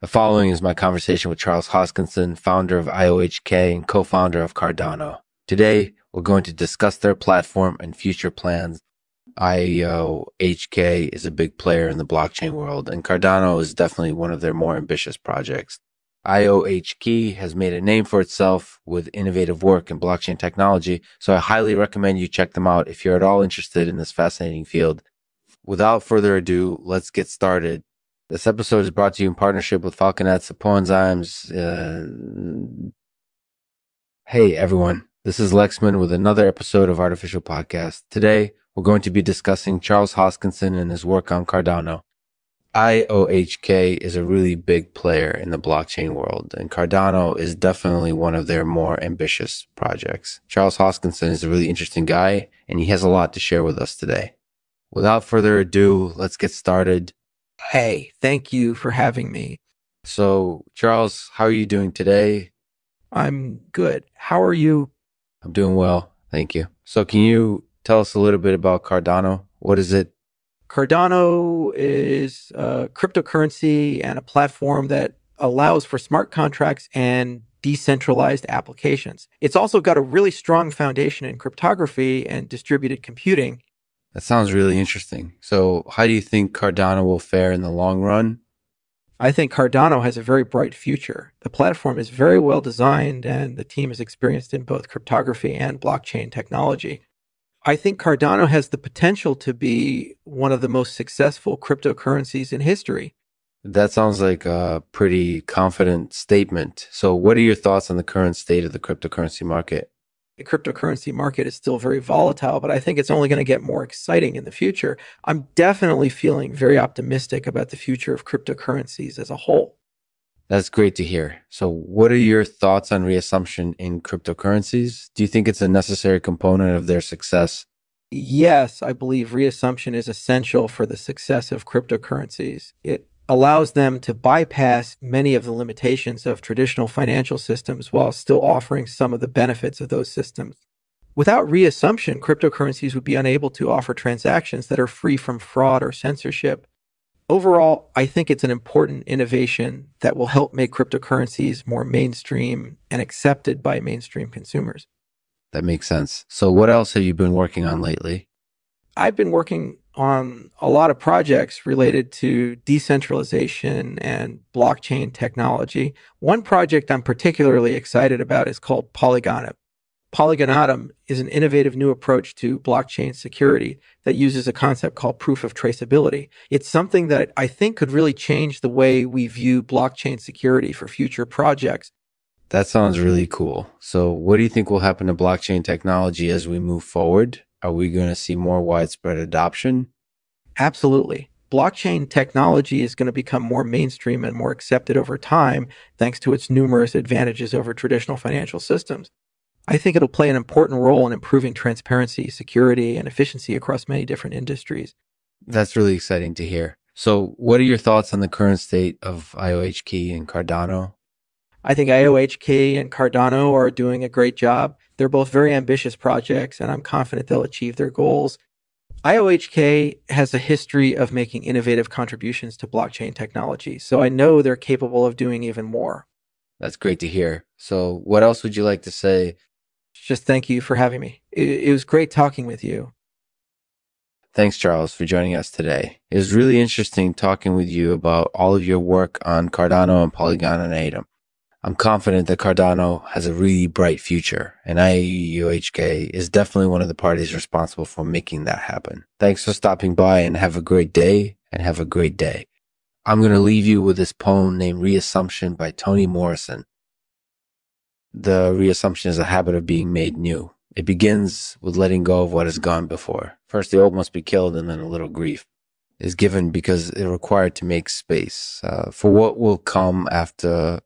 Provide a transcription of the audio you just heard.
The following is my conversation with Charles Hoskinson, founder of IOHK and co founder of Cardano. Today, we're going to discuss their platform and future plans. IOHK is a big player in the blockchain world, and Cardano is definitely one of their more ambitious projects. IOHK has made a name for itself with innovative work in blockchain technology, so I highly recommend you check them out if you're at all interested in this fascinating field. Without further ado, let's get started. This episode is brought to you in partnership with Falconet Sapoenzymes. Uh, hey, everyone. This is Lexman with another episode of Artificial Podcast. Today, we're going to be discussing Charles Hoskinson and his work on Cardano. IOHK is a really big player in the blockchain world, and Cardano is definitely one of their more ambitious projects. Charles Hoskinson is a really interesting guy, and he has a lot to share with us today. Without further ado, let's get started. Hey, thank you for having me. So, Charles, how are you doing today? I'm good. How are you? I'm doing well. Thank you. So, can you tell us a little bit about Cardano? What is it? Cardano is a cryptocurrency and a platform that allows for smart contracts and decentralized applications. It's also got a really strong foundation in cryptography and distributed computing. That sounds really interesting. So, how do you think Cardano will fare in the long run? I think Cardano has a very bright future. The platform is very well designed and the team is experienced in both cryptography and blockchain technology. I think Cardano has the potential to be one of the most successful cryptocurrencies in history. That sounds like a pretty confident statement. So, what are your thoughts on the current state of the cryptocurrency market? The cryptocurrency market is still very volatile, but I think it's only going to get more exciting in the future. I'm definitely feeling very optimistic about the future of cryptocurrencies as a whole. That's great to hear. So, what are your thoughts on reassumption in cryptocurrencies? Do you think it's a necessary component of their success? Yes, I believe reassumption is essential for the success of cryptocurrencies. It allows them to bypass many of the limitations of traditional financial systems while still offering some of the benefits of those systems. Without reassumption, cryptocurrencies would be unable to offer transactions that are free from fraud or censorship. Overall, I think it's an important innovation that will help make cryptocurrencies more mainstream and accepted by mainstream consumers. That makes sense. So, what else have you been working on lately? I've been working on a lot of projects related to decentralization and blockchain technology. One project I'm particularly excited about is called Polygonum. Polygonatum is an innovative new approach to blockchain security that uses a concept called proof of traceability. It's something that I think could really change the way we view blockchain security for future projects. That sounds really cool. So, what do you think will happen to blockchain technology as we move forward? Are we going to see more widespread adoption? Absolutely. Blockchain technology is going to become more mainstream and more accepted over time thanks to its numerous advantages over traditional financial systems. I think it'll play an important role in improving transparency, security, and efficiency across many different industries. That's really exciting to hear. So, what are your thoughts on the current state of IOHK and Cardano? I think IOHK and Cardano are doing a great job. They're both very ambitious projects, and I'm confident they'll achieve their goals. IOHK has a history of making innovative contributions to blockchain technology, so I know they're capable of doing even more. That's great to hear. So, what else would you like to say? Just thank you for having me. It, it was great talking with you. Thanks, Charles, for joining us today. It was really interesting talking with you about all of your work on Cardano and Polygon and Atom. I'm confident that Cardano has a really bright future, and IOHK is definitely one of the parties responsible for making that happen. Thanks for stopping by and have a great day and have a great day. I'm going to leave you with this poem named Reassumption by Toni Morrison. The reassumption is a habit of being made new. It begins with letting go of what has gone before. First, the old must be killed, and then a little grief is given because it required to make space uh, for what will come after